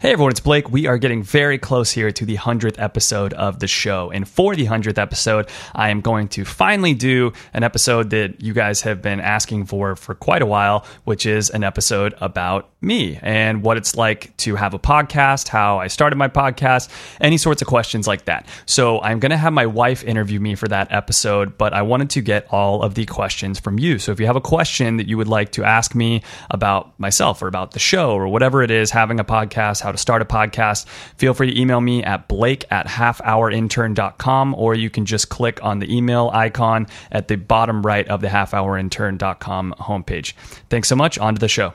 Hey everyone, it's Blake. We are getting very close here to the 100th episode of the show. And for the 100th episode, I am going to finally do an episode that you guys have been asking for for quite a while, which is an episode about me and what it's like to have a podcast, how I started my podcast, any sorts of questions like that. So I'm going to have my wife interview me for that episode, but I wanted to get all of the questions from you. So if you have a question that you would like to ask me about myself or about the show or whatever it is, having a podcast, how to start a podcast, feel free to email me at blake at halfhourintern.com or you can just click on the email icon at the bottom right of the halfhourintern.com homepage. Thanks so much. On to the show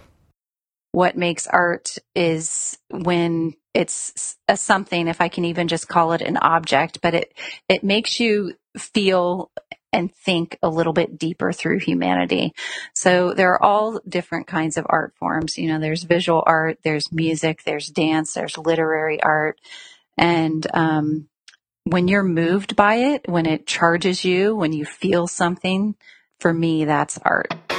what makes art is when it's a something, if I can even just call it an object, but it, it makes you feel and think a little bit deeper through humanity. So there are all different kinds of art forms. You know, there's visual art, there's music, there's dance, there's literary art. And, um, when you're moved by it, when it charges you, when you feel something, for me, that's art.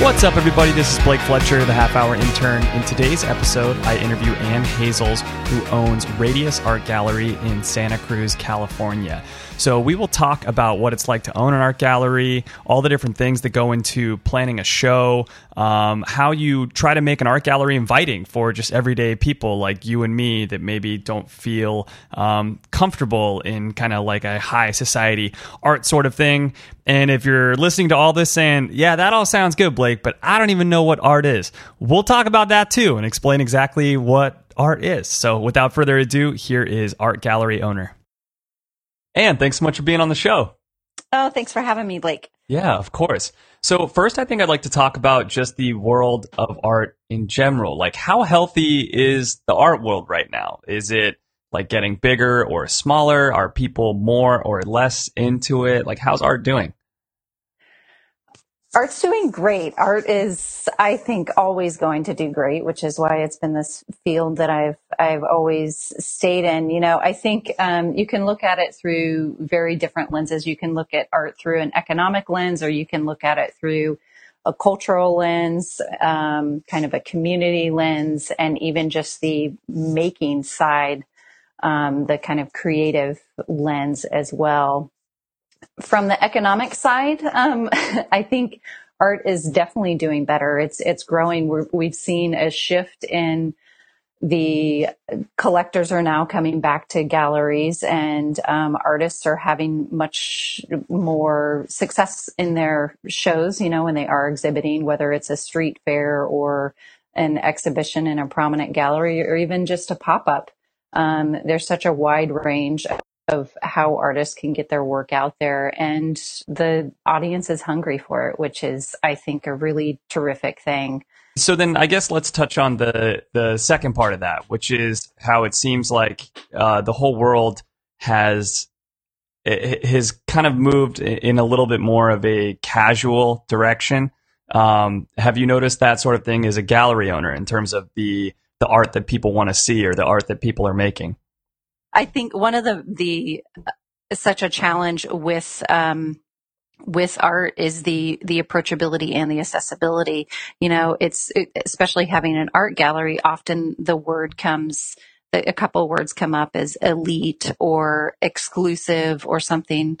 What's up, everybody? This is Blake Fletcher, the half hour intern. In today's episode, I interview Ann Hazels, who owns Radius Art Gallery in Santa Cruz, California. So we will talk about what it's like to own an art gallery, all the different things that go into planning a show, um, how you try to make an art gallery inviting for just everyday people like you and me that maybe don't feel um, comfortable in kind of like a high society art sort of thing. And if you're listening to all this saying, yeah, that all sounds good, Blake, but I don't even know what art is, we'll talk about that too and explain exactly what art is. So without further ado, here is art gallery owner. Ann, thanks so much for being on the show. Oh, thanks for having me, Blake. Yeah, of course. So first, I think I'd like to talk about just the world of art in general. Like, how healthy is the art world right now? Is it like getting bigger or smaller? Are people more or less into it? Like, how's art doing? Art's doing great. Art is, I think, always going to do great, which is why it's been this field that I've I've always stayed in. You know, I think um, you can look at it through very different lenses. You can look at art through an economic lens, or you can look at it through a cultural lens, um, kind of a community lens, and even just the making side, um, the kind of creative lens as well from the economic side, um, I think art is definitely doing better. It's it's growing. we have seen a shift in the collectors are now coming back to galleries, and um, artists are having much more success in their shows. You know, when they are exhibiting, whether it's a street fair or an exhibition in a prominent gallery, or even just a pop up. Um, there's such a wide range of how artists can get their work out there and the audience is hungry for it which is i think a really terrific thing. So then i guess let's touch on the the second part of that which is how it seems like uh, the whole world has has kind of moved in a little bit more of a casual direction. Um, have you noticed that sort of thing as a gallery owner in terms of the the art that people want to see or the art that people are making I think one of the the uh, such a challenge with um, with art is the the approachability and the accessibility. You know, it's it, especially having an art gallery. Often the word comes, a couple words come up as elite or exclusive or something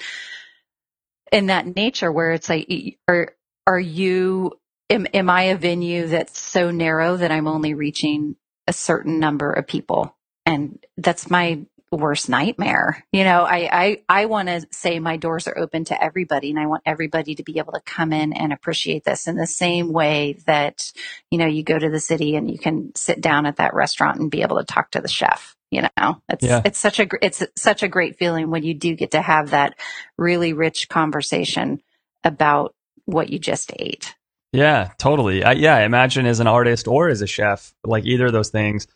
in that nature, where it's like, are are you? Am, am I a venue that's so narrow that I'm only reaching a certain number of people? And that's my worst nightmare. You know, I, I, I want to say my doors are open to everybody and I want everybody to be able to come in and appreciate this in the same way that, you know, you go to the city and you can sit down at that restaurant and be able to talk to the chef. You know, it's, yeah. it's such a, it's such a great feeling when you do get to have that really rich conversation about what you just ate. Yeah, totally. I, yeah, imagine as an artist or as a chef, like either of those things,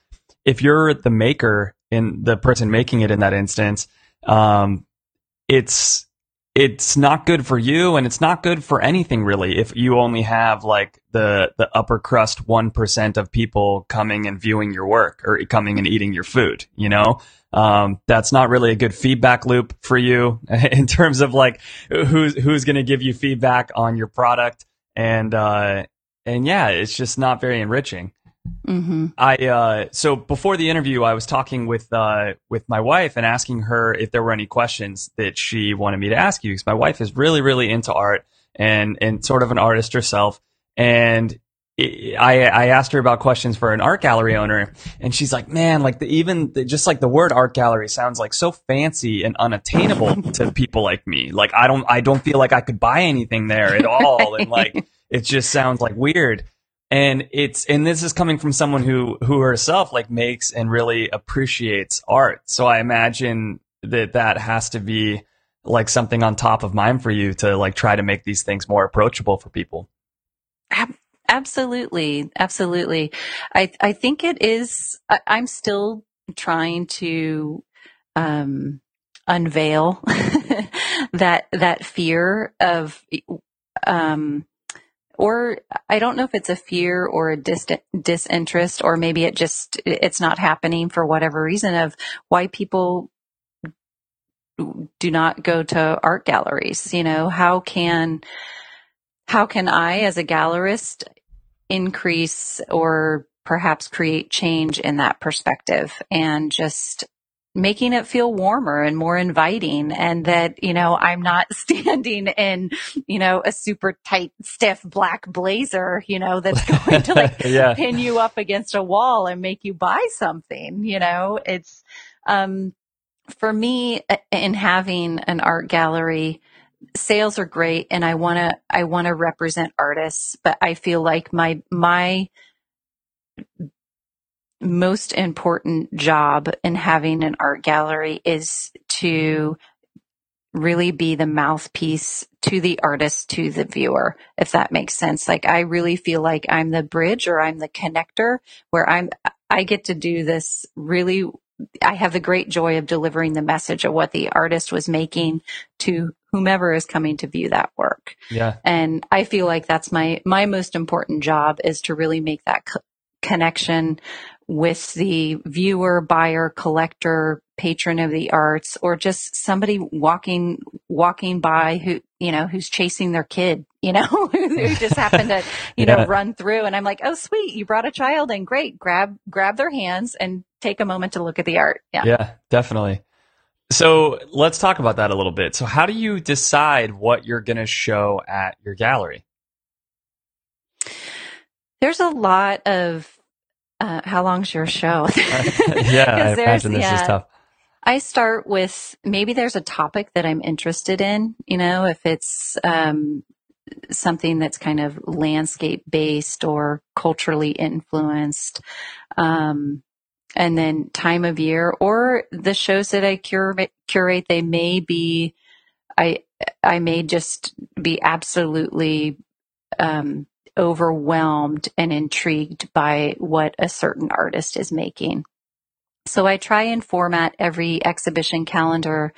if you're the maker in the person making it in that instance, um, it's it's not good for you and it's not good for anything really if you only have like the the upper crust 1% of people coming and viewing your work or coming and eating your food you know? Um, that's not really a good feedback loop for you in terms of like who's who's going to give you feedback on your product and uh and yeah it's just not very enriching Mm-hmm. I uh, so before the interview, I was talking with uh, with my wife and asking her if there were any questions that she wanted me to ask you because my wife is really really into art and and sort of an artist herself. And I I asked her about questions for an art gallery owner, and she's like, "Man, like the even the, just like the word art gallery sounds like so fancy and unattainable to people like me. Like I don't I don't feel like I could buy anything there at all, and like it just sounds like weird." And it's and this is coming from someone who who herself like makes and really appreciates art. So i imagine that that has to be like something on top of mind for you to like try to make these things more approachable for people. Absolutely. Absolutely. I i think it is I, i'm still trying to um unveil that that fear of um or I don't know if it's a fear or a dis- disinterest, or maybe it just it's not happening for whatever reason of why people do not go to art galleries. You know, how can how can I, as a gallerist, increase or perhaps create change in that perspective and just making it feel warmer and more inviting and that, you know, I'm not standing in, you know, a super tight, stiff black blazer, you know, that's going to like yeah. pin you up against a wall and make you buy something, you know, it's, um, for me in having an art gallery, sales are great and I want to, I want to represent artists, but I feel like my, my most important job in having an art gallery is to really be the mouthpiece to the artist to the viewer if that makes sense. Like i really feel like i'm the bridge or i'm the connector where i'm i get to do this really i have the great joy of delivering the message of what the artist was making to whomever is coming to view that work. Yeah. And i feel like that's my my most important job is to really make that co- connection with the viewer, buyer, collector, patron of the arts, or just somebody walking walking by who you know who's chasing their kid, you know, who just happened to you Yeah. know run through. And I'm like, oh sweet, you brought a child in, great. Grab grab their hands and take a moment to look at the art. Yeah. yeah definitely so let's talk about that a little bit so how do you decide what you're going to show at your gallery There's a lot of uh, how long's your show? yeah i imagine this yeah. is tough I start with maybe there's a topic that I'm interested in, you know, if it's um, something that's kind of landscape based or culturally influenced. Um, and then time of year or the shows that I curate, curate they may be, I, I may just be absolutely, um, overwhelmed and intrigued by what a certain artist is making. So I try and format every exhibition calendar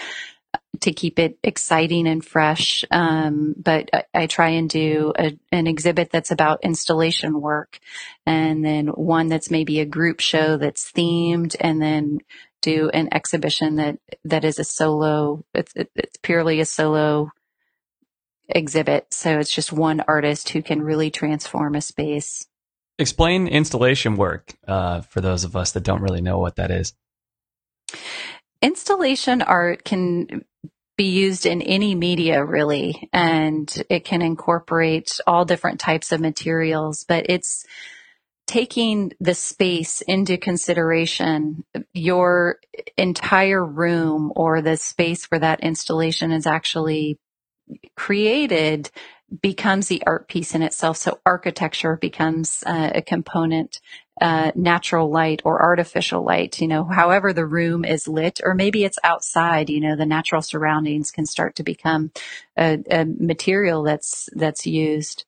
to keep it exciting and fresh. Um, but I, I try and do a, an exhibit that's about installation work and then one that's maybe a group show that's themed and then do an exhibition that, that is a solo, it's, it's purely a solo exhibit. So it's just one artist who can really transform a space. explain installation work uh, for those of us that don't really know what that is installation art can be used in any media really and it can incorporate all different types of materials but it's taking the space into consideration your entire room or the space where that installation is actually created becomes the art piece in itself so architecture becomes uh, a component uh, natural light or artificial light, you know, however the room is lit, or maybe it's outside, you know, the natural surroundings can start to become a, a material that's, that's used.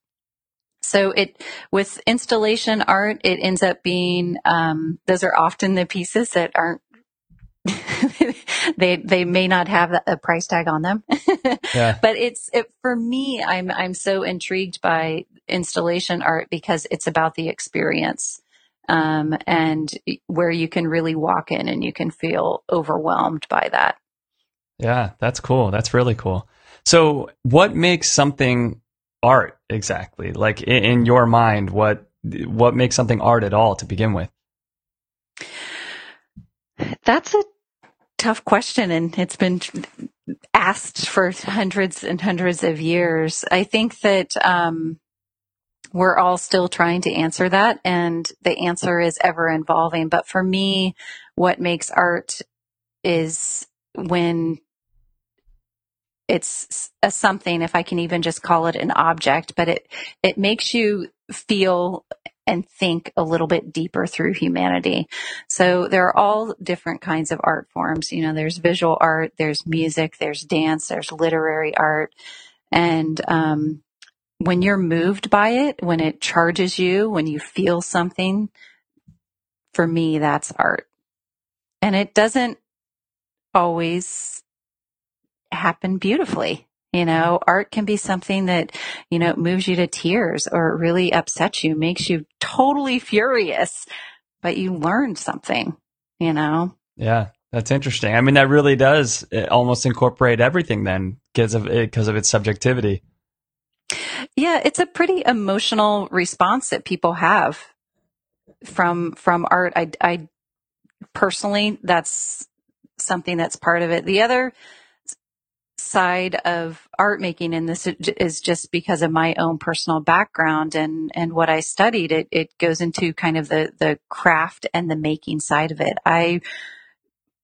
So it, with installation art, it ends up being, um, those are often the pieces that aren't they they may not have a price tag on them Yeah. but it's it, for me i'm i'm so intrigued by installation art because it's about the experience um, and where you can really walk in and you can feel overwhelmed by that Yeah, that's cool. That's really cool. So, what makes something art exactly? Like in, in your mind, what what makes something art at all to begin with? That's a tough question, and it's been asked for hundreds and hundreds of years. I think that um, we're all still trying to answer that, and the answer is ever evolving. But for me, what makes art is when it's a something, if I can even just call it an object, but it it makes you feel and think a little bit deeper through humanity. So there are all different kinds of art forms. You know, there's visual art, there's music, there's dance, there's literary art. And um, when you're moved by it, when it charges you, when you feel something, for me, that's art. And it doesn't always happen beautifully. You know, art can be something that, you know, moves you to tears or really upsets you, makes you totally furious, but you learned something, you know? Yeah, that's interesting. I mean, that really does uh, almost incorporate everything then because of because of its subjectivity. Yeah, it's a pretty emotional response that people have from from art. I, I personally, that's something that's part of it. The other side of art making, and this is just because of my own personal background and, and what I studied, it, it goes into kind of the, the craft and the making side of it. I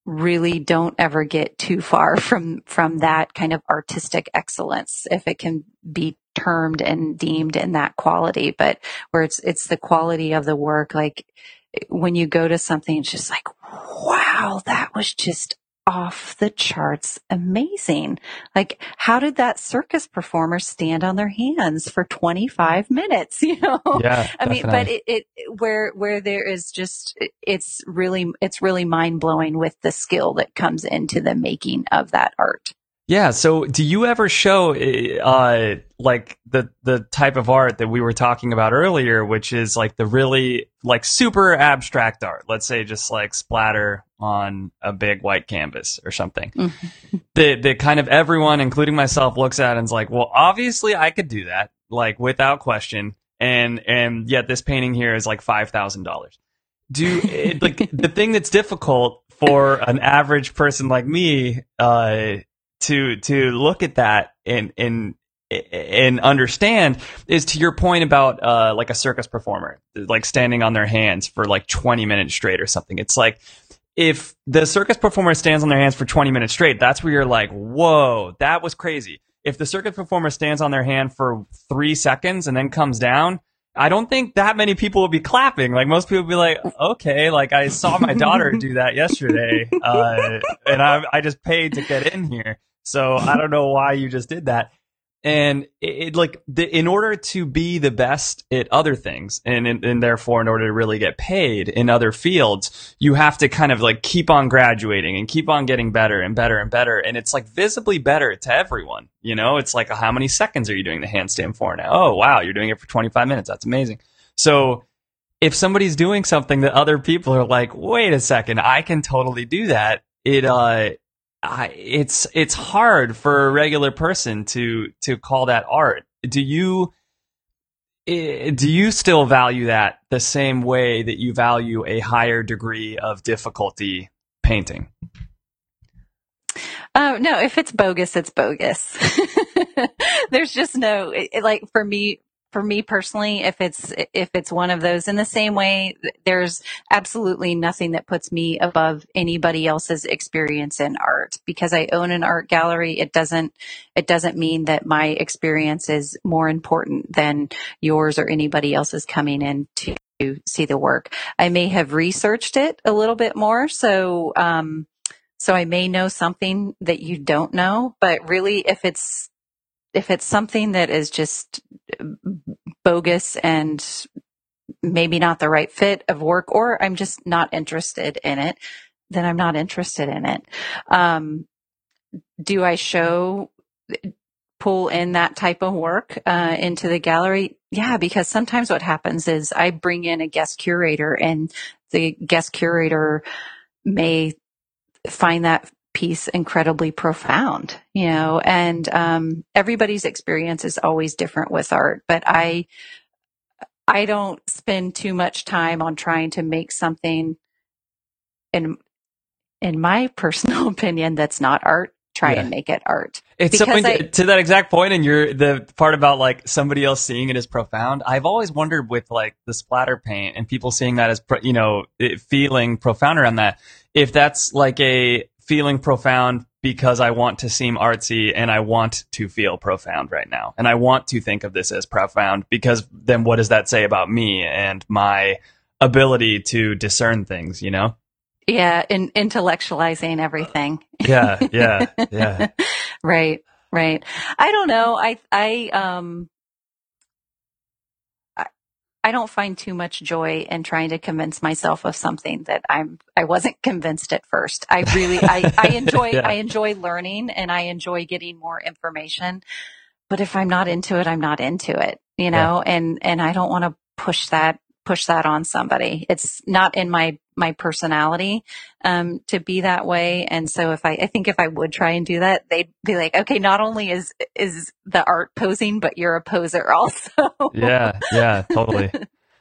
really don't ever get too far from, from that kind of artistic excellence, if it can be termed and deemed in that quality, but where it's, it's the quality of the work. Like when you go to something, it's just like, wow, that was just off the charts amazing. Like, how did that circus performer stand on their hands for 25 minutes? You know? Yeah, I mean, but it, it, where, where there is just, it's really, it's really mind blowing with the skill that comes into the making of that art. Yeah. So, do you ever show uh, like the the type of art that we were talking about earlier, which is like the really like super abstract art? Let's say just like splatter on a big white canvas or something. Mm-hmm. the the kind of everyone, including myself, looks at and is like, well, obviously I could do that, like without question. And and yet this painting here is like five thousand dollars. Do it, like the thing that's difficult for an average person like me. Uh, to to look at that and and and understand is to your point about uh, like a circus performer like standing on their hands for like 20 minutes straight or something it's like if the circus performer stands on their hands for 20 minutes straight that's where you're like whoa that was crazy if the circus performer stands on their hand for three seconds and then comes down I don't think that many people would be clapping. Like most people would be like, okay, like I saw my daughter do that yesterday, uh, and I, I just paid to get in here. So I don't know why you just did that. And it, it like the, in order to be the best at other things, and, and and therefore in order to really get paid in other fields, you have to kind of like keep on graduating and keep on getting better and better and better. And it's like visibly better to everyone. You know, it's like how many seconds are you doing the handstand for now? Oh wow, you're doing it for 25 minutes. That's amazing. So if somebody's doing something that other people are like, wait a second, I can totally do that. It uh I, it's it's hard for a regular person to to call that art. Do you eh, do you still value that the same way that you value a higher degree of difficulty painting? Oh no! If it's bogus, it's bogus. There's just no it, like for me for me personally, if it's if it's one of those in the same way, there's absolutely nothing that puts me above anybody else's experience in art. Because I own an art gallery, it doesn't it doesn't mean that my experience is more important than yours or anybody else's coming in to see the work. I may have researched it a little bit more, so um, so I may know something that you don't know. But really, if it's if it's something that is just bogus and maybe not the right fit of work or I'm just not interested in it, then I'm not interested in it. Um, do I show pull in that type of work uh, into the gallery? Yeah, because sometimes what happens is I bring in a guest curator, and the guest curator may find that piece incredibly profound, you know, and um, everybody's experience is always different with art, but I I don't spend too much time on trying to make something in in my personal opinion that's not art try Yeah. and make it art. It's something I- to that exact point, and you're the part about like somebody else seeing it as profound. I've always wondered with like the splatter paint and people seeing that as pro- you know it, feeling profound around that. If that's like a feeling profound because I want to seem artsy and I want to feel profound right now, and I want to think of this as profound because then what does that say about me and my ability to discern things? You know? Yeah, in intellectualizing everything. Yeah, yeah, yeah. right, right. I don't know. I I um I don't find too much joy in trying to convince myself of something that I'm I wasn't convinced at first. I really I, I enjoy Yeah. I enjoy learning and I enjoy getting more information. But if I'm not into it, I'm not into it, you know, and and I don't want to push that push that on somebody. It's not in my my personality um, to be that way. And so if I, I think if I would try and do that, they'd be like, okay, not only is, is the art posing, but you're a poser also. yeah, yeah, totally.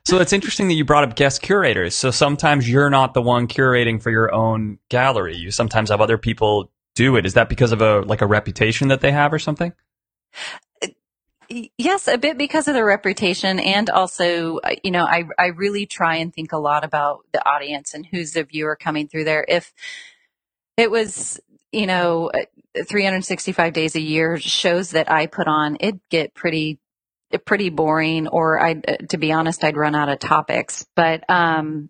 So it's interesting that you brought up guest curators. So sometimes you're not the one curating for your own gallery. You sometimes have other people do it. Is that because of a like a reputation that they have or something? Yes, a bit because of the reputation and also, uh, you know, I, I really try and think a lot about the audience and who's the viewer coming through there. If it was, you know, uh, 365 days a year shows that I put on, it'd get pretty, pretty boring or I, to be honest, I'd run out of topics. But, um,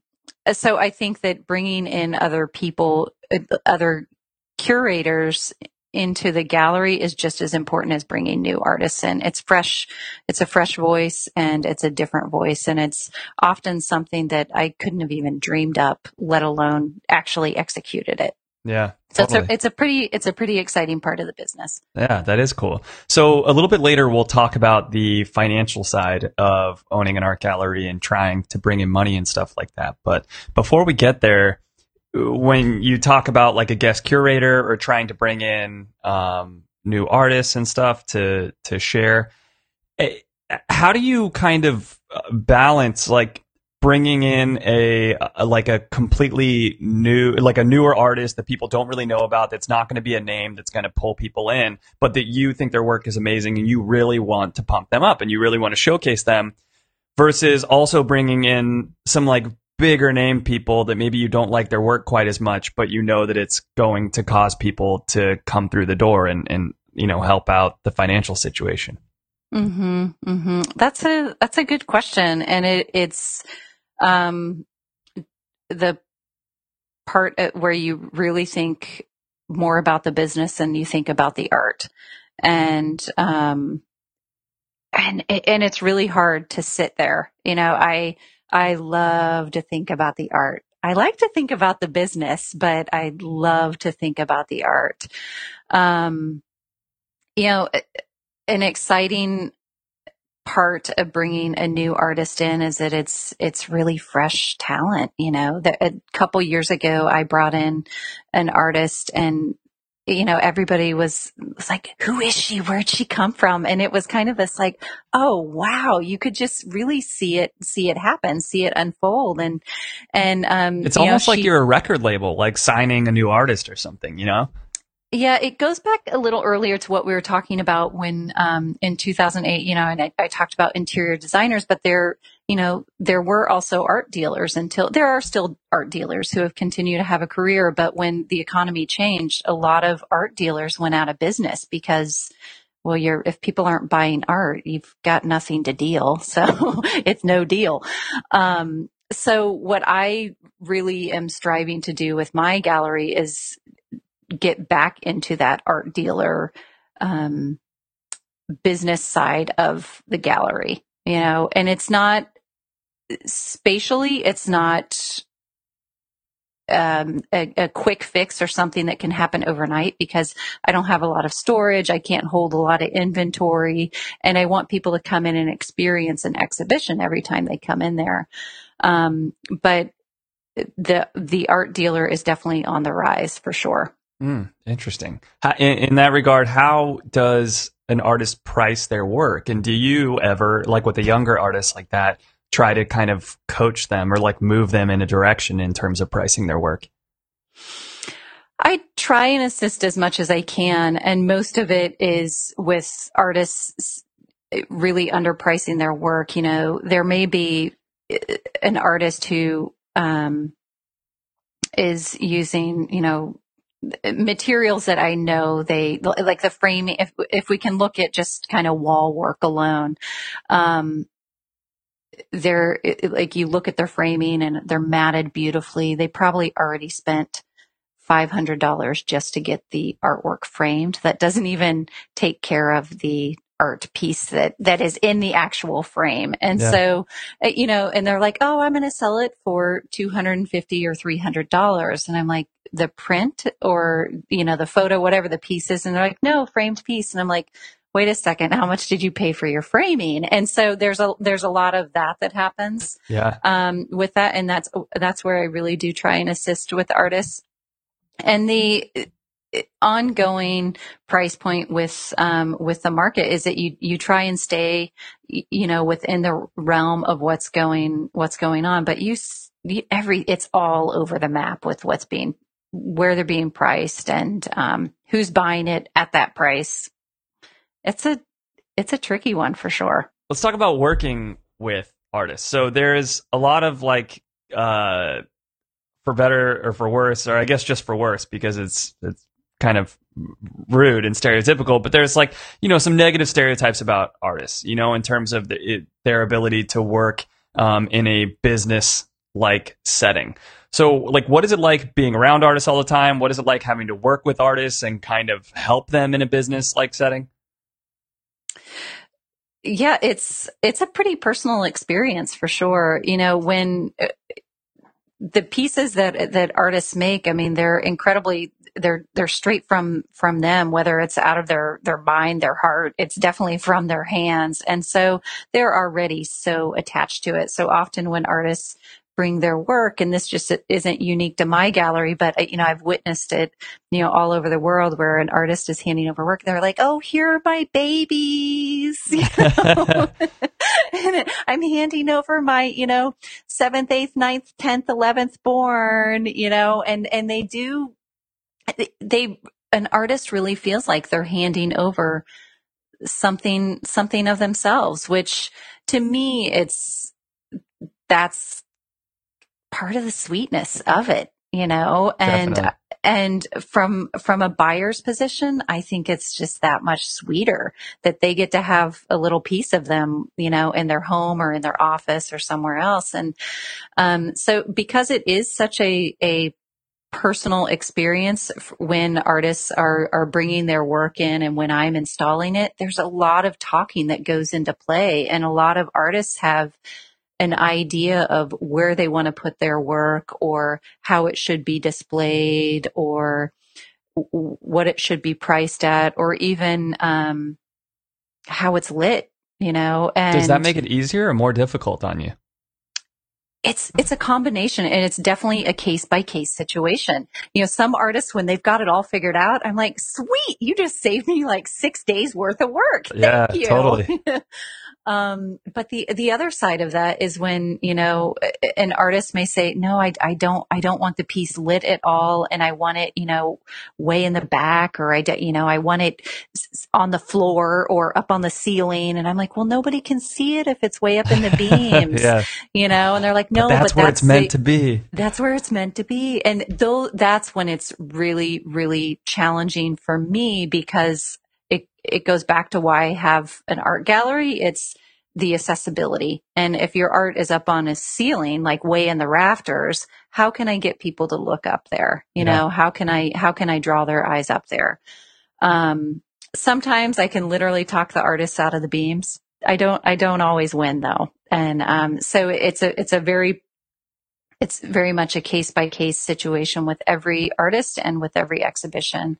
so I think that bringing in other people, uh, other curators into the gallery is just as important as bringing new artists in. It's fresh, it's a fresh voice and it's a different voice and it's often something that I couldn't have even dreamed up, let alone actually executed it. Yeah. So totally. it's a, it's a pretty, it's a pretty exciting part of the business. Yeah, that is cool. So a little bit later, we'll talk about the financial side of owning an art gallery and trying to bring in money and stuff like that. But before we get there, when you talk about like a guest curator or trying to bring in um, new artists and stuff to to share, eh, how do you kind of uh, balance like bringing in a, a like a completely new like a newer artist that people don't really know about that's not going to be a name that's going to pull people in but that you think their work is amazing and you really want to pump them up and you really want to showcase them versus also bringing in some like bigger name people that maybe you don't like their work quite as much but you know that it's going to cause people to come through the door and and you know help out the financial situation Mm-hmm, mm-hmm. That's a that's a good question, and it, it's um, the part where you really think more about the business than you think about the art, and um, and and it's really hard to sit there. You know, I I love to think about the art. I like to think about the business, but I love to think about the art. Um, you know, an exciting part of bringing a new artist in is that it's it's really fresh talent you know the, a couple years ago i brought in an artist and you know everybody was was like who is she? Where'd she come from? And it was kind of this like oh wow you could just really see it see it happen see it unfold. And and um it's you know, almost like she- you're a record label like signing a new artist or something you know Yeah, it goes back a little earlier to what we were talking about when um, in 2008, you know, and I, I talked about interior designers, but there, you know, there were also art dealers until there are still art dealers who have continued to have a career. But when the economy changed, a lot of art dealers went out of business because, well, you're, if people aren't buying art, you've got nothing to deal. So it's no deal. Um, so what I really am striving to do with my gallery is get back into that art dealer um, business side of the gallery, you know, and it's not spatially, it's not um, a, a quick fix or something that can happen overnight because I don't have a lot of storage. I can't hold a lot of inventory and I want people to come in and experience an exhibition every time they come in there. Um, but the, the art dealer is definitely on the rise for sure. Mm, interesting. In, in that regard, how does an artist price their work? And do you ever, like with a younger artist like that, try to kind of coach them or like move them in a direction in terms of pricing their work? I try and assist as much as I can, and most of it is with artists really underpricing their work. You know, there may be uh, an artist who um, is using, you know, materials that I know they like the framing. If if we can look at just kind of wall work alone, um, they're like you look at their framing and they're matted beautifully. They probably already spent $500 just to get the artwork framed. That doesn't even take care of the art piece that that is in the actual frame. And yeah. so, uh, you know, and they're like, "Oh, I'm going to sell it for 250 or $300." And I'm like, "The print or, you know, the photo, whatever the piece is." And they're like, "No, framed piece." And I'm like, wait a second, how much did you pay for your framing? And so there's a, there's a lot of that that happens. Yeah. Um, with that. And that's, that's where I really do try and assist with artists. And the ongoing price point with, um, with the market is that you, you try and stay, you know, within the realm of what's going, what's going on, but you, every, it's all over the map with what's being, where they're being priced and, um, who's buying it at that price it's a it's a tricky one for sure. Let's talk about working with artists. So there's a lot of like uh for better or for worse, or I guess just for worse because it's it's kind of rude and stereotypical, but there's like, you know, some negative stereotypes about artists, you know, in terms of the, it, their ability to work um, in a business like setting. So, like, what is it like being around artists all the time? What is it like having to work with artists and kind of help them in a business like setting? Yeah, it's it's a pretty personal experience for sure. You know, when uh, the pieces that that artists make, I mean, they're incredibly they're they're straight from from them whether it's out of their their mind their heart it's definitely from their hands. And so they're already so attached to it. So often when artists bring their work and this just isn't unique to my gallery but you know i've witnessed it you know all over the world where an artist is handing over work they're like oh here are my babies. You know? and i'm handing over my you know seventh eighth ninth tenth eleventh born you know and and they do they an artist really feels like they're handing over something something of themselves which to me it's that's part of the sweetness of it, you know, and, Definitely. and from, from a buyer's position, I think it's just that much sweeter that they get to have a little piece of them, you know, in their home or in their office or somewhere else. And, um, so because it is such a, a personal experience when artists are are bringing their work in and when I'm installing it there's a lot of talking that goes into play. And a lot of artists have an idea of where they want to put their work or how it should be displayed or what it should be priced at or even um, how it's lit you know and does that make it easier or more difficult on you it's it's a combination and it's definitely a case by case situation. You know, some artists when they've got it all figured out, I'm like, "Sweet, you just saved me like 6 days worth of work." Thank yeah, you. totally. Um, but the, the other side of that is when, you know, an artist may say, no, I, I don't, I don't want the piece lit at all. And I want it, you know, way in the back or I, you know, I want it on the floor or up on the ceiling. And I'm like, well, nobody can see it if it's way up in the beams, yeah. you know, and they're like, no, but that's but where that's it's meant the, to be. That's where it's meant to be. And though that's when it's really, really challenging for me because it it goes back to why I have an art gallery. It's the accessibility. And if your art is up on a ceiling, like way in the rafters, how can I get people to look up there? You yeah. know, how can I, how can I draw their eyes up there? Um, sometimes I can literally talk the artists out of the beams. I don't, I don't always win though. And, um, so it's a, it's a very, it's very much a case by case situation with every artist and with every exhibition.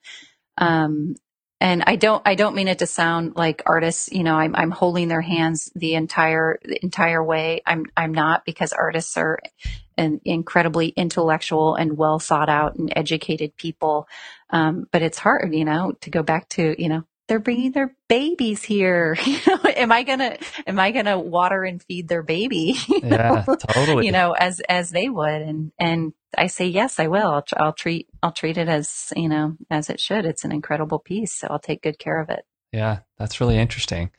Um, and I don't, I don't mean it to sound like artists, you know, I'm, I'm holding their hands the entire, the entire way. I'm, I'm not because artists are an incredibly intellectual and well thought out and educated people. Um, but it's hard, you know, to go back to, you know, they're bringing their babies here. You know, am I gonna am I gonna water and feed their baby? Yeah, know? totally. You know, as as they would, and and I say yes, I will. I'll, I'll treat I'll treat it as you know as it should. It's an incredible piece, so I'll take good care of it. Yeah, that's really interesting.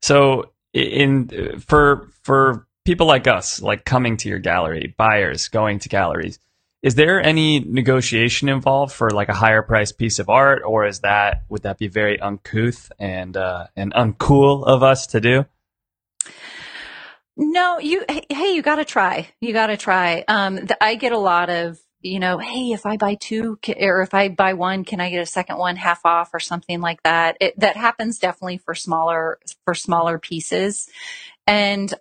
So in for for people like us, like coming to your gallery, buyers going to galleries is there any negotiation involved for like a higher price piece of art, or is that would that be very uncouth and uh, and uncool of us to do? No, you. Hey, you got to try. You got to try. Um, the, I get a lot of you know, hey, if I buy two or if I buy one, can I get a second one half off or something like that? It, that happens definitely for smaller for smaller pieces, and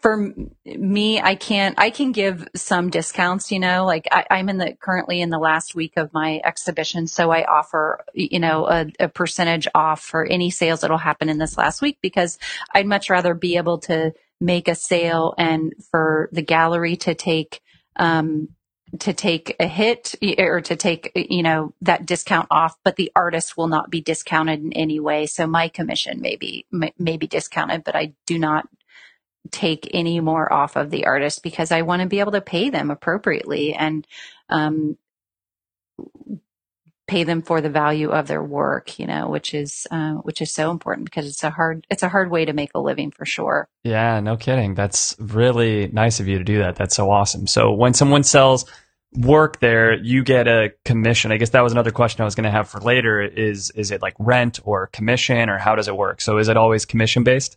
for me, I can't, I can give some discounts, you know, like I, am in the currently in the last week of my exhibition. So I offer, you know, a, a, percentage off for any sales that'll happen in this last week because I'd much rather be able to make a sale and for the gallery to take, um, to take a hit or to take, you know, that discount off, but the artist will not be discounted in any way. So my commission may be, may be discounted, but I do not take any more off of the artist because I want to be able to pay them appropriately and um, pay them for the value of their work. You know, which is uh, which is so important because it's a hard it's a hard way to make a living for sure. Yeah, no kidding. That's really nice of you to do that. That's so awesome. So when someone sells work there, you get a commission. I guess that was another question I was going to have for later. Is is it like rent or commission or how does it work? So is it always commission based?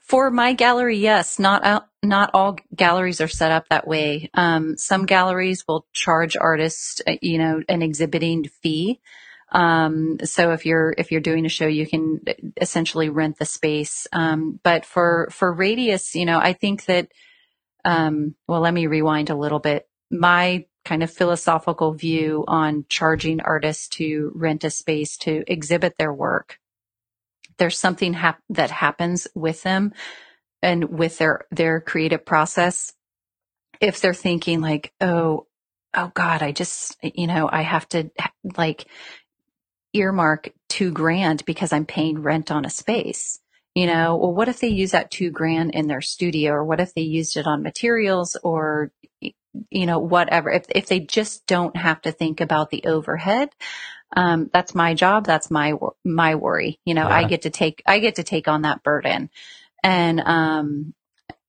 For my gallery, yes. Not not all galleries are set up that way. Um, some galleries will charge artists, uh, you know, an exhibiting fee. Um, so if you're if you're doing a show, you can essentially rent the space. Um, but for for Radius, you know, I think that. Um, well, let me rewind a little bit. My kind of philosophical view on charging artists to rent a space to exhibit their work there's something hap- that happens with them and with their their creative process. If they're thinking like oh oh god i just you know i have to like earmark 2 grand because i'm paying rent on a space you know? Well what if they use that 2 grand in their studio? Or what if they used it on materials or you know whatever? If if they just don't have to think about the overhead um, that's my job. That's my, my worry. You know, yeah. I get to take, I get to take on that burden. And, um,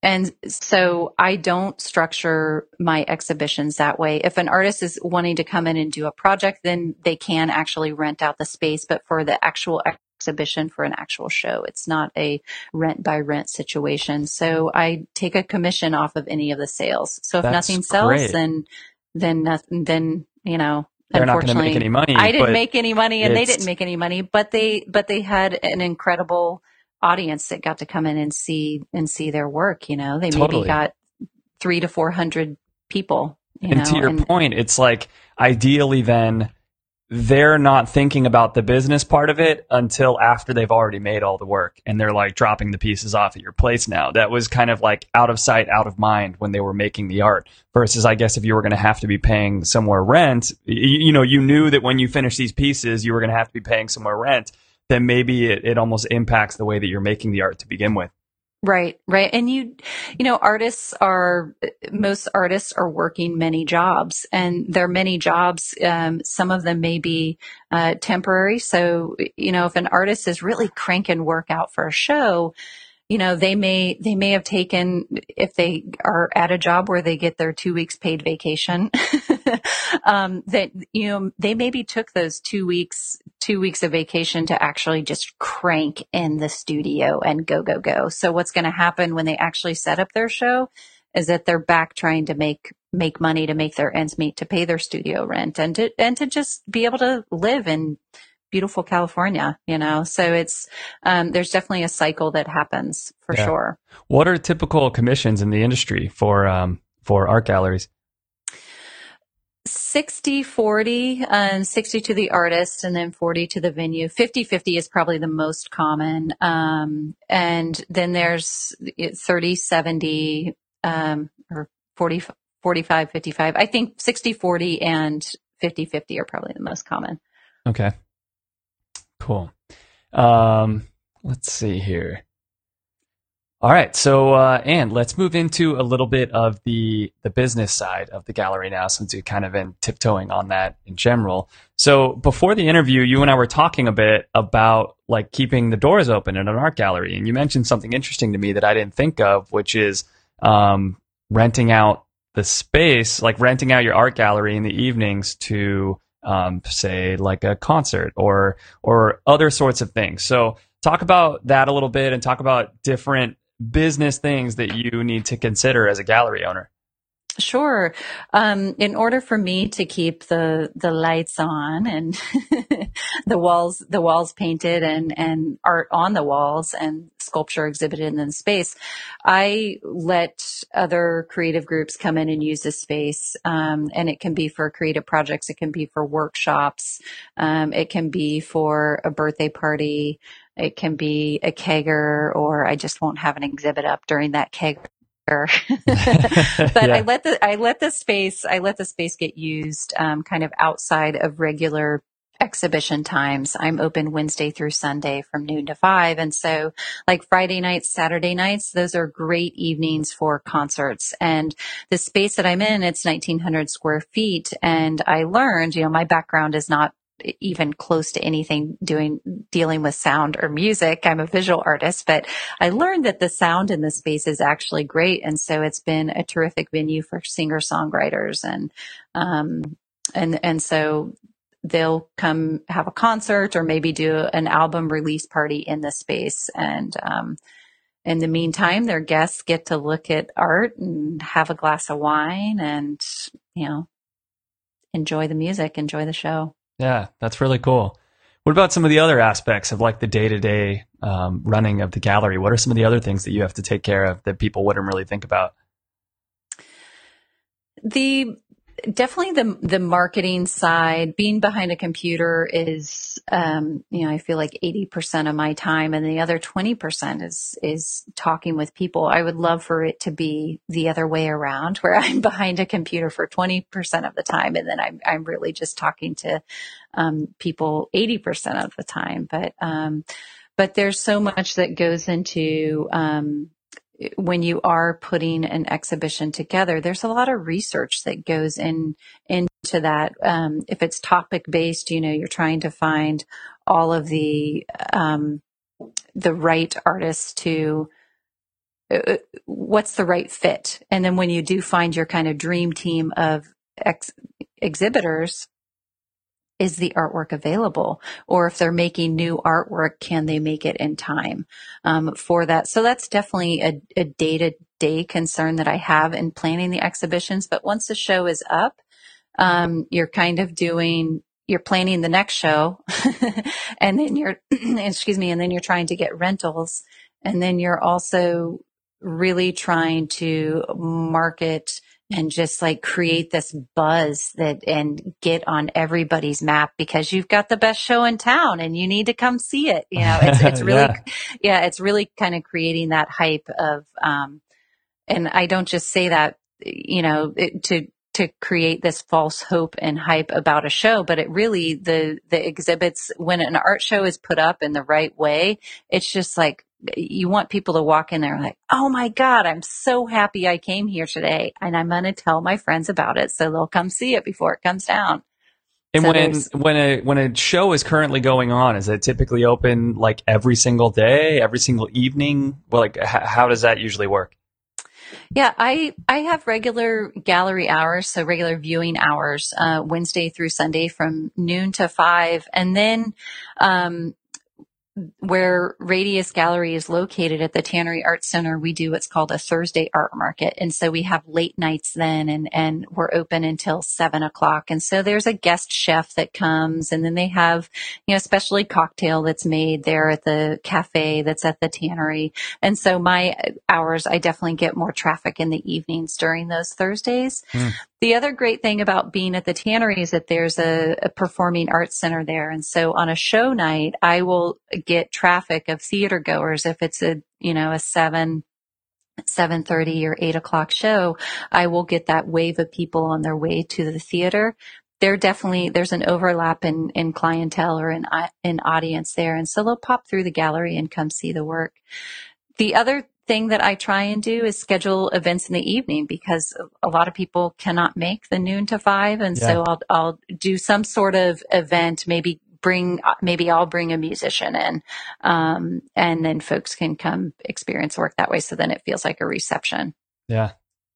and so I don't structure my exhibitions that way. If an artist is wanting to come in and do a project, then they can actually rent out the space. But for the actual exhibition, for an actual show, it's not a rent by rent situation. So I take a commission off of any of the sales. So if That's nothing sells, great. then, then, then, you know, they're not going to make any money. I didn't make any money and they didn't make any money, but they, but they had an incredible audience that got to come in and see, and see their work. You know, they totally. maybe got three to 400 people. and know, to your and, point, it's like ideally then they're not thinking about the business part of it until after they've already made all the work and they're like dropping the pieces off at your place now. That was kind of like out of sight, out of mind when they were making the art versus I guess if you were going to have to be paying somewhere rent, you, you, know, you knew that when you finish these pieces, you were going to have to be paying somewhere rent, then maybe it, it almost impacts the way that you're making the art to begin with. Right, right. And you, you know, artists are, most artists are working many jobs and their many jobs, um, some of them may be, uh, temporary. So, you know, if an artist is really cranking work out for a show, you know, they may, they may have taken, if they are at a job where they get their two weeks paid vacation, um, that, you know, they maybe took those two weeks, two weeks of vacation to actually just crank in the studio and go, go, go. So what's going to happen when they actually set up their show is that they're back trying to make, make money to make their ends meet, to pay their studio rent and to, and to just be able to live in beautiful California, you know. So it's um, there's definitely a cycle that happens for Yeah. sure. What are typical commissions in the industry for um, for art galleries? 60 40 um, 60 to the artist and then 40 to the venue 50 50 is probably the most common um, and then there's 30 70 um, or 40 45 55 i think 60 40 and 50 50 are probably the most common Okay. Cool. Um, let's see here. All right. So, uh, and let's move into a little bit of the, the business side of the gallery now, since you've kind of been tiptoeing on that in general. So before the interview, you and I were talking a bit about like keeping the doors open in an art gallery. And you mentioned something interesting to me that I didn't think of, which is, um, renting out the space, like renting out your art gallery in the evenings to, um, say like a concert or or other sorts of things. So talk about that a little bit and talk about different business things that you need to consider as a gallery owner. Sure. Um, in order for me to keep the the lights on and the walls the walls painted and and art on the walls and sculpture exhibited in the space, I let other creative groups come in and use this space. Um, and it can be for creative projects, it can be for workshops, um, it can be for a birthday party. It can be a kegger, or I just won't have an exhibit up during that kegger. but Yeah. I let the I let the space I let the space get used um, kind of outside of regular exhibition times. I'm open Wednesday through Sunday from noon to five, and so like Friday nights, Saturday nights, those are great evenings for concerts. And the space that I'm in, it's 1,900 square feet, and I learned, you know, my background is not even close to anything doing dealing with sound or music. I'm a visual artist, but I learned that the sound in the space is actually great. And so it's been a terrific venue for singer songwriters and, um, and, and so they'll come have a concert or maybe do an album release party in the space. And, um, in the meantime, their guests get to look at art and have a glass of wine and, you know, enjoy the music, enjoy the show. Yeah, that's really cool. What about some of the other aspects of like the day to day running of the gallery? What are some of the other things that you have to take care of that people wouldn't really think about? The definitely the the marketing side, being behind a computer is, um, you know, I feel like eighty percent of my time, and the other twenty percent is is talking with people. I would love for it to be the other way around, where I'm behind a computer for twenty percent of the time, and then I'm I'm really just talking to um, people eighty percent of the time. But um, but there's so much that goes into um, when you are putting an exhibition together, there's a lot of research that goes in into that. Um, if it's topic based, you know, you're trying to find all of the um, the right artists to uh, what's the right fit, and then when you do find your kind of dream team of ex- exhibitors, is the artwork available? Or if they're making new artwork can they make it in time? Um, for that so that's definitely a, a day-to-day concern that i have in planning the exhibitions. But once the show is up um, you're kind of doing you're planning the next show and then you're excuse me and then you're trying to get rentals. And then you're also really trying to market and just like create this buzz that and get on everybody's map because you've got the best show in town and you need to come see it. You know, it's, it's really, Yeah. yeah. it's really kind of creating that hype of, um, and I don't just say that, you know, it, to, to create this false hope and hype about a show, but it really, the, the exhibits, when an art show is put up in the right way, it's just like, you want people to walk in there like, oh my God, I'm so happy I came here today. And I'm going to tell my friends about it so they'll come see it before it comes down. And So when there's- when a when a show is currently going on, is it typically open like every single day, every single evening? Well, like h- how does that usually work? Yeah, I I have regular gallery hours, so regular viewing hours, uh, Wednesday through Sunday from noon to five, and then um, where Radius Gallery is located at the Tannery Arts Center, we do what's called a Thursday art market. And so we have late nights then and, and we're open until seven o'clock. And so there's a guest chef that comes and then they have, you know, specialty cocktail that's made there at the cafe that's at the tannery. And so my hours, I definitely get more traffic in the evenings during those Thursdays. Hmm. The other great thing about being at the tannery is that there's a, a, performing arts center there. And so on a show night, I will get traffic of theater goers. If it's a, you know, a seven, 7.30 or 8 o'clock show, I will get that wave of people on their way to the theater. There definitely, there's an overlap in, in clientele or in, in audience there. And so they'll pop through the gallery and come see the work. The other thing that I try and do is schedule events in the evening because a lot of people cannot make the noon to five. And yeah. so I'll, I'll do some sort of event, maybe bring, maybe I'll bring a musician in, um, and then folks can come experience work that way. So then it feels like a reception. Yeah.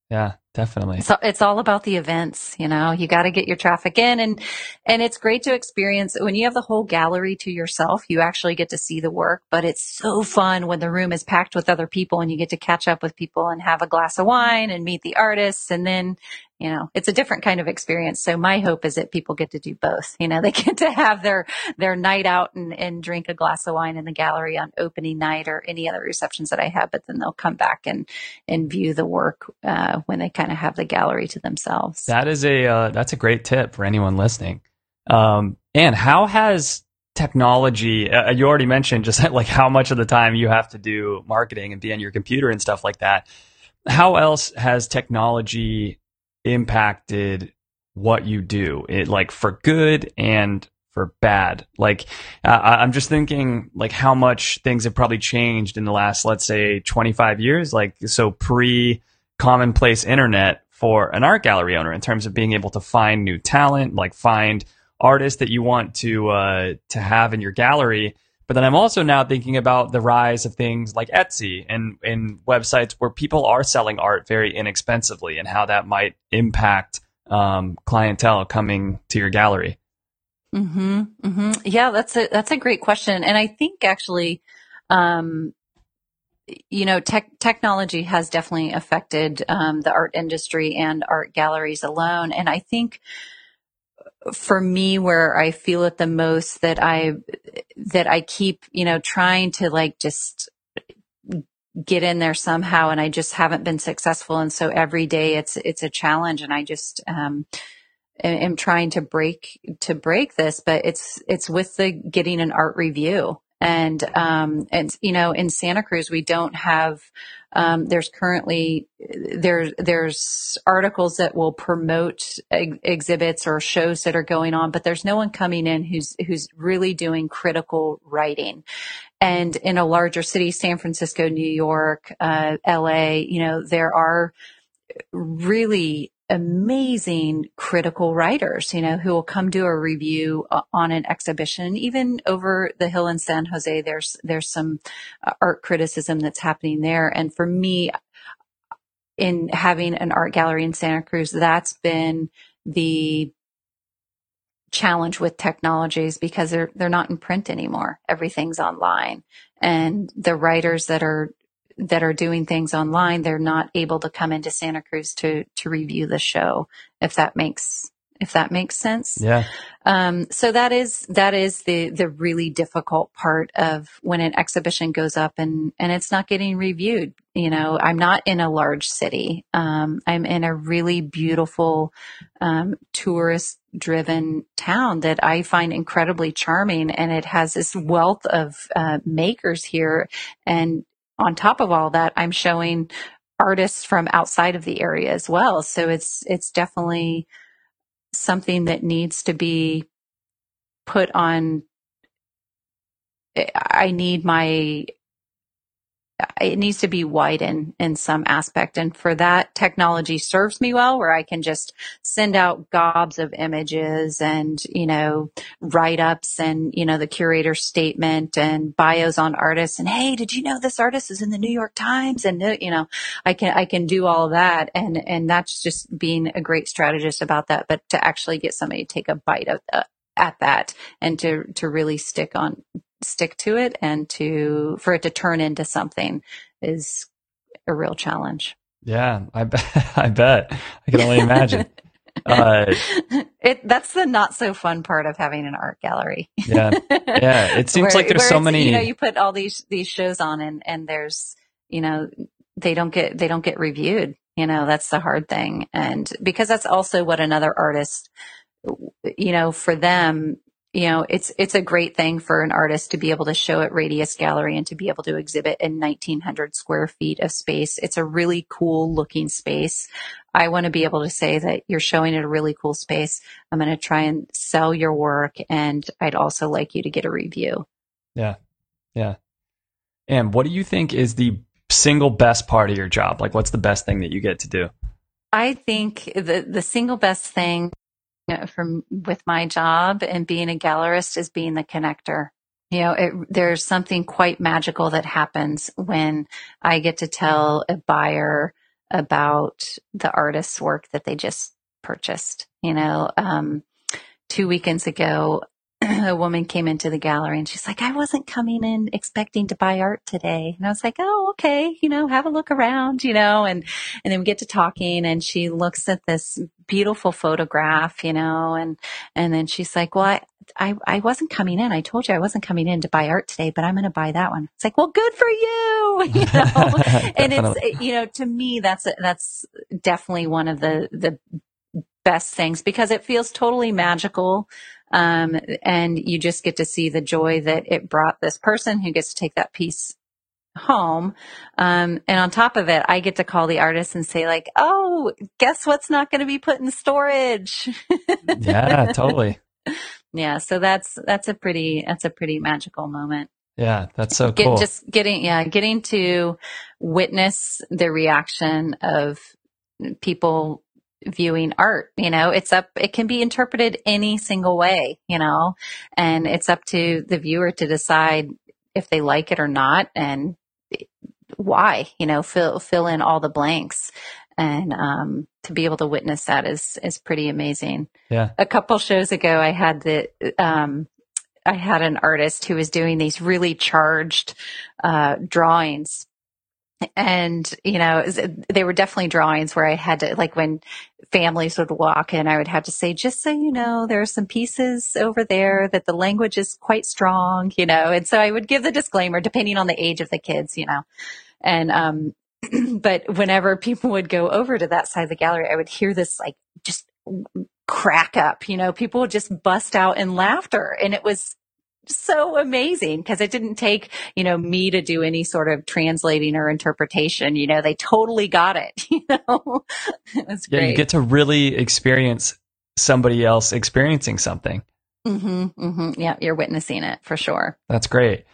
Yeah, definitely. So it's all about the events, you know, you got to get your traffic in and, and it's great to experience when you have the whole gallery to yourself, you actually get to see the work, but it's so fun when the room is packed with other people and you get to catch up with people and have a glass of wine and meet the artists. And then you know, it's a different kind of experience. So my hope is that people get to do both. You know, they get to have their, their night out and, and drink a glass of wine in the gallery on opening night or any other receptions that I have, but then they'll come back and, and view the work, uh, when they kind of have the gallery to themselves. That is a, uh, that's a great tip for anyone listening. Um, and how has technology, uh, you already mentioned just like how much of the time you have to do marketing and be on your computer and stuff like that. How else has technology impacted what you do it like for good and for bad. Like uh, i'm just thinking like how much things have probably changed in the last let's say 25 years like so pre commonplace internet for an art gallery owner in terms of being able to find new talent like find artists that you want to uh, to have in your gallery but then I'm also now thinking about the rise of things like Etsy and, and websites where people are selling art very inexpensively and how that might impact um, clientele coming to your gallery. Hmm. Hmm. Yeah, that's a that's a great question, and I think actually, um, you know, tech technology has definitely affected um, the art industry and art galleries alone, and I think for me where I feel it the most that I that I keep, you know, trying to like just get in there somehow and I just haven't been successful. And so every day it's it's a challenge and I just um am trying to break to break this but it's it's with the getting an art review. And um and you know in Santa Cruz we don't have um, there's currently there's there's articles that will promote ex- exhibits or shows that are going on, but there's no one coming in who's who's really doing critical writing. And in a larger city, San Francisco, New York, uh, LA, you know, there are really amazing critical writers, you know, who will come do a review uh, on an exhibition. Even over the hill in San Jose, there's, there's some uh, art criticism that's happening there. And for me, in having an art gallery in Santa Cruz, that's been the challenge with technologies because they're they're not in print anymore. Everything's online. And the writers that are that are doing things online, they're not able to come into Santa Cruz to to review the show. If that makes if that makes sense. Yeah. Um, so that is that is the the really difficult part of when an exhibition goes up and and it's not getting reviewed. You know, I'm not in a large city. Um, I'm in a really beautiful um, tourist driven town that I find incredibly charming, and it has this wealth of uh, makers here and on top of all that, I'm showing artists from outside of the area as well. So it's, it's definitely something that needs to be put on. I need my it needs to be widened in some aspect. And for that, technology serves me well where I can just send out gobs of images and, you know, write ups and, you know, the curator statement and bios on artists. And hey, did you know this artist is in the New York Times? And, you know, I can, I can do all that. And, and that's just being a great strategist about that. But to actually get somebody to take a bite of, uh, at that and to, to really stick on stick to it and to for it to turn into something is a real challenge. Yeah, I bet. I bet. I can only imagine. Uh, it that's the not so fun part of having an art gallery. yeah, yeah. It seems Where- like there's so many. You know, you put all these these shows on, and and there's you know they don't get they don't get reviewed. You know, that's the hard thing, and because that's also what another artist, you know, for them. You know, it's it's a great thing for an artist to be able to show at Radius Gallery and to be able to exhibit in 1900 square feet of space. It's a really cool looking space. I want to be able to say that you're showing at a really cool space. I'm going to try and sell your work, and I'd also like you to get a review. Yeah. Yeah. And what do you think is the single best part of your job? Like, what's the best thing that you get to do? I think the the single best thing from with my job and being a gallerist is being the connector. You know, it, there's something quite magical that happens when I get to tell a buyer about the artist's work that they just purchased. You know, um, two weekends ago, a woman came into the gallery and she's like, I wasn't coming in expecting to buy art today. And I was like, Oh, okay. You know, have a look around, you know, and, and then we get to talking and she looks at this beautiful photograph, you know, and, and then she's like, well, I, I, I wasn't coming in. I told you I wasn't coming in to buy art today, but I'm going to buy that one. It's like, well, good for you, you know, and it's, you know, to me, that's, that's definitely one of the, the best things because it feels totally magical. Um, and you just get to see the joy that it brought this person who gets to take that piece home. Um, and on top of it, I get to call the artist and say like, Oh, guess what's not going to be put in storage? yeah, totally. yeah. So that's, that's a pretty, that's a pretty magical moment. Yeah, that's so Get, cool. Just getting, yeah, getting to witness the reaction of people viewing art. You know, it's up, it can be interpreted any single way, you know, and it's up to the viewer to decide if they like it or not and why, you know, fill, fill in all the blanks. And, um, to be able to witness that is, is pretty amazing. yeah. A couple shows ago, I had the, um, I had an artist who was doing these really charged, uh, drawings and you know they were definitely drawings where i had to like when families would walk in i would have to say just so you know there are some pieces over there that the language is quite strong you know? And so i would give the disclaimer depending on the age of the kids you know? And um but whenever people would go over to that side of the gallery i would hear this like just crack up you know? People would just bust out in laughter. And it was so amazing because it didn't take, you know, me to do any sort of translating or interpretation. You know, they totally got it. You know, it was Yeah, great. you get to really experience somebody else experiencing something. Mm-hmm, mm-hmm. Yeah, you're witnessing it for sure. That's great.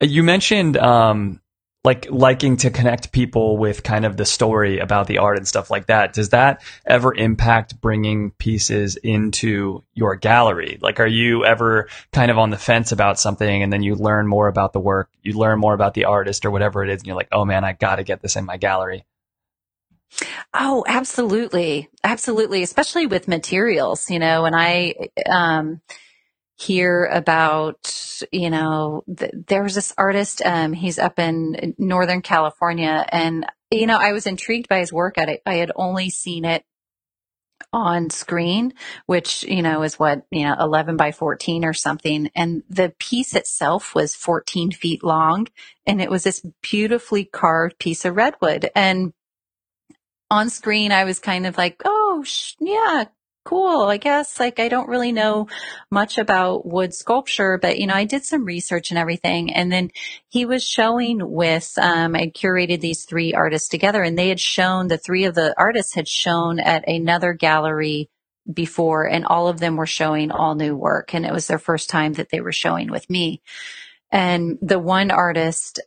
You mentioned um, like liking to connect people with kind of the story about the art and stuff like that. Does that ever impact bringing pieces into your gallery? Like, are you ever kind of on the fence about something and then you learn more about the work, you learn more about the artist or whatever it is, and you're like, oh man, I got to get this in my gallery? Oh, absolutely. Absolutely. Especially with materials, you know, and I, um, hear about, you know, th- there was this artist, um, he's up in Northern California and, you know, I was intrigued by his work at it. I had only seen it on screen, which, you know, is what, you know, 11 by 14 or something. And the piece itself was 14 feet long and it was this beautifully carved piece of redwood. And on screen, I was kind of like, oh, sh- yeah, cool. I guess like I don't really know much about wood sculpture, but you know, I did some research and everything. And then he was showing with, um, I curated these three artists together and they had shown, the three of the artists had shown at another gallery before and all of them were showing all new work. And it was their first time that they were showing with me. And the one artist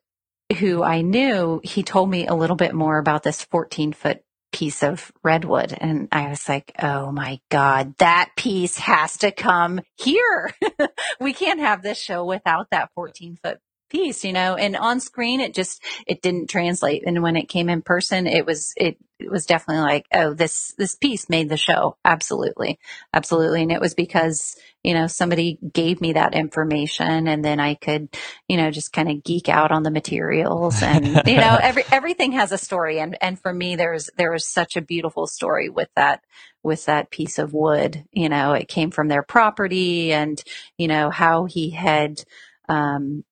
who I knew, he told me a little bit more about this 14 foot piece of redwood. And I was like, oh my God, that piece has to come here. we can't have this show without that 14 foot piece, you know, and on screen it just, it didn't translate. And when it came in person, it was, it, it was definitely like, oh, this, this piece made the show. Absolutely. Absolutely. And it was because, you know, somebody gave me that information and then I could, you know, just kind of geek out on the materials and, you know, every, everything has a story. And, and for me, there's, there was such a beautiful story with that, with that piece of wood. You know, it came from their property and, you know, how he had, um,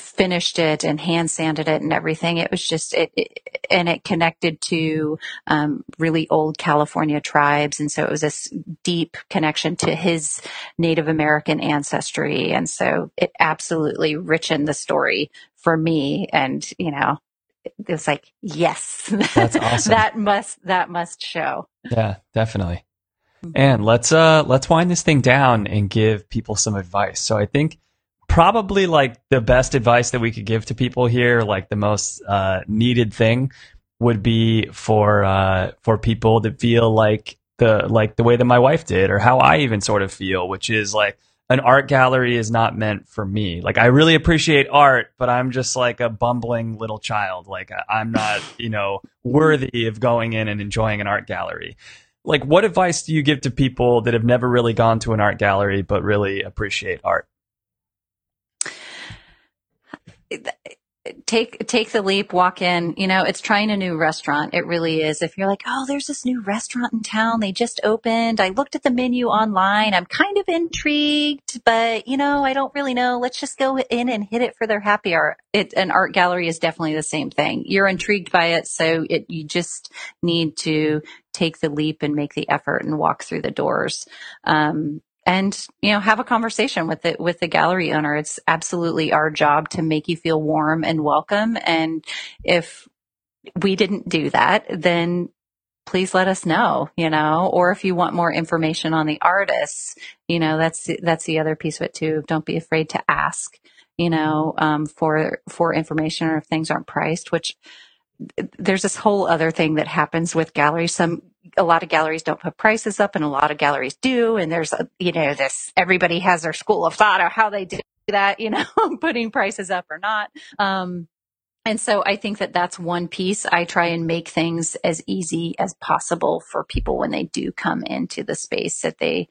finished it and hand sanded it and everything. It was just it, it and it connected to um, really old California tribes, and so it was this deep connection to his Native American ancestry, and so it absolutely richened the story for me. And you know, it was like yes, That's awesome. that must that must show. Yeah, definitely. And let's uh let's wind this thing down and give people some advice. So I think probably like the best advice that we could give to people here, like the most uh, needed thing, would be for uh, for people that feel like the like the way that my wife did, or how I even sort of feel, which is like an art gallery is not meant for me. Like I really appreciate art, but I'm just like a bumbling little child. Like I'm not, you know, worthy of going in and enjoying an art gallery. Like what advice do you give to people that have never really gone to an art gallery but really appreciate art? Take take the leap walk in. You know it's trying a new restaurant. It really is. If you're like oh there's this new restaurant in town. They just opened. I looked at the menu online. I'm kind of intrigued but you know i don't really know. Let's just go in and hit it for their happy it an art gallery is definitely the same thing. You're intrigued by it so it you just need to take the leap and make the effort and walk through the doors. Um, and you know have a conversation with it with the gallery owner. It's absolutely our job to make you feel warm and welcome. And if we didn't do that then please let us know you know or if you want more information on the artists you know that's that's the other piece of it too. Don't be afraid to ask you know um, for for information or if things aren't priced which there's this whole other thing that happens with galleries. Some, a lot of galleries don't put prices up and a lot of galleries do. And there's, a, you know, this, everybody has their school of thought of how they do that, you know, putting prices up or not. Um, and so I think that that's one piece. I try and make things as easy as possible for people when they do come into the space that they,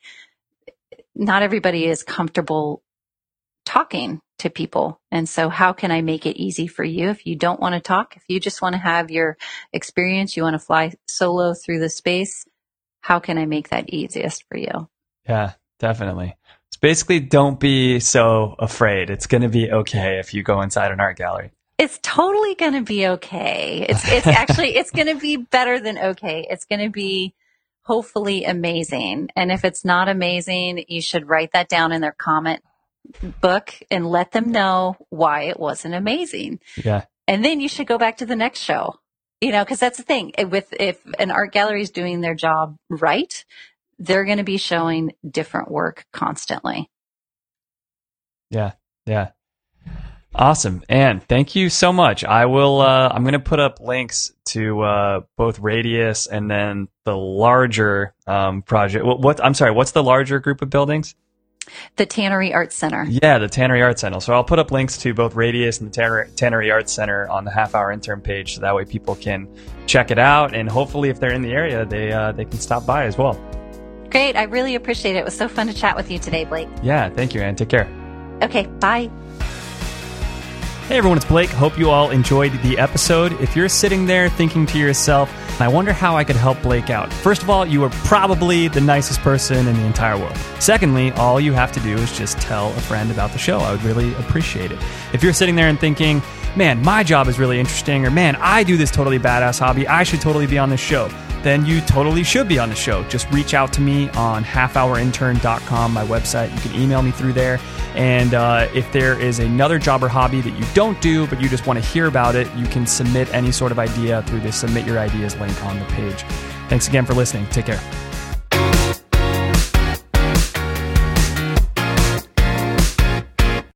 not everybody is comfortable talking to people. And so how can I make it easy for you if you don't want to talk? If you just want to have your experience, you want to fly solo through the space, how can I make that easiest for you? Yeah, definitely. It's basically don't be so afraid. It's going to be okay if you go inside an art gallery. It's totally going to be okay. It's it's actually it's going to be better than okay. It's going to be hopefully amazing. And if it's not amazing, you should write that down in their comment book and let them know why it wasn't amazing. Yeah. And then you should go back to the next show. You know, cause that's the thing with, if an art gallery is doing their job right, they're going to be showing different work constantly. Yeah. Yeah. Awesome. And thank you so much. I will, uh, I'm going to put up links to, uh, both Radius and then the larger, um, project. What, what, I'm sorry, what's the larger group of buildings? The Tannery Arts Center. Yeah, the Tannery Arts Center. So I'll put up links to both Radius and the Tanner- Tannery Arts Center on the half hour intern page, so that way people can check it out, and hopefully, if they're in the area, they uh, they can stop by as well. Great. I really appreciate it. It was so fun to chat with you today, Blake. Yeah, thank you, Anne. Take care. Okay. Bye. Hey everyone, it's Blake. Hope you all enjoyed the episode. If you're sitting there thinking to yourself, I wonder how I could help Blake out. First of all, you are probably the nicest person in the entire world. Secondly, all you have to do is just tell a friend about the show. I would really appreciate it. If you're sitting there and thinking, man, my job is really interesting, or man, I do this totally badass hobby, I should totally be on this show then you totally should be on the show. Just reach out to me on halfhourintern.com, my website. You can email me through there. And uh, if there is another job or hobby that you don't do, but you just want to hear about it, you can submit any sort of idea through the Submit Your Ideas link on the page. Thanks again for listening. Take care.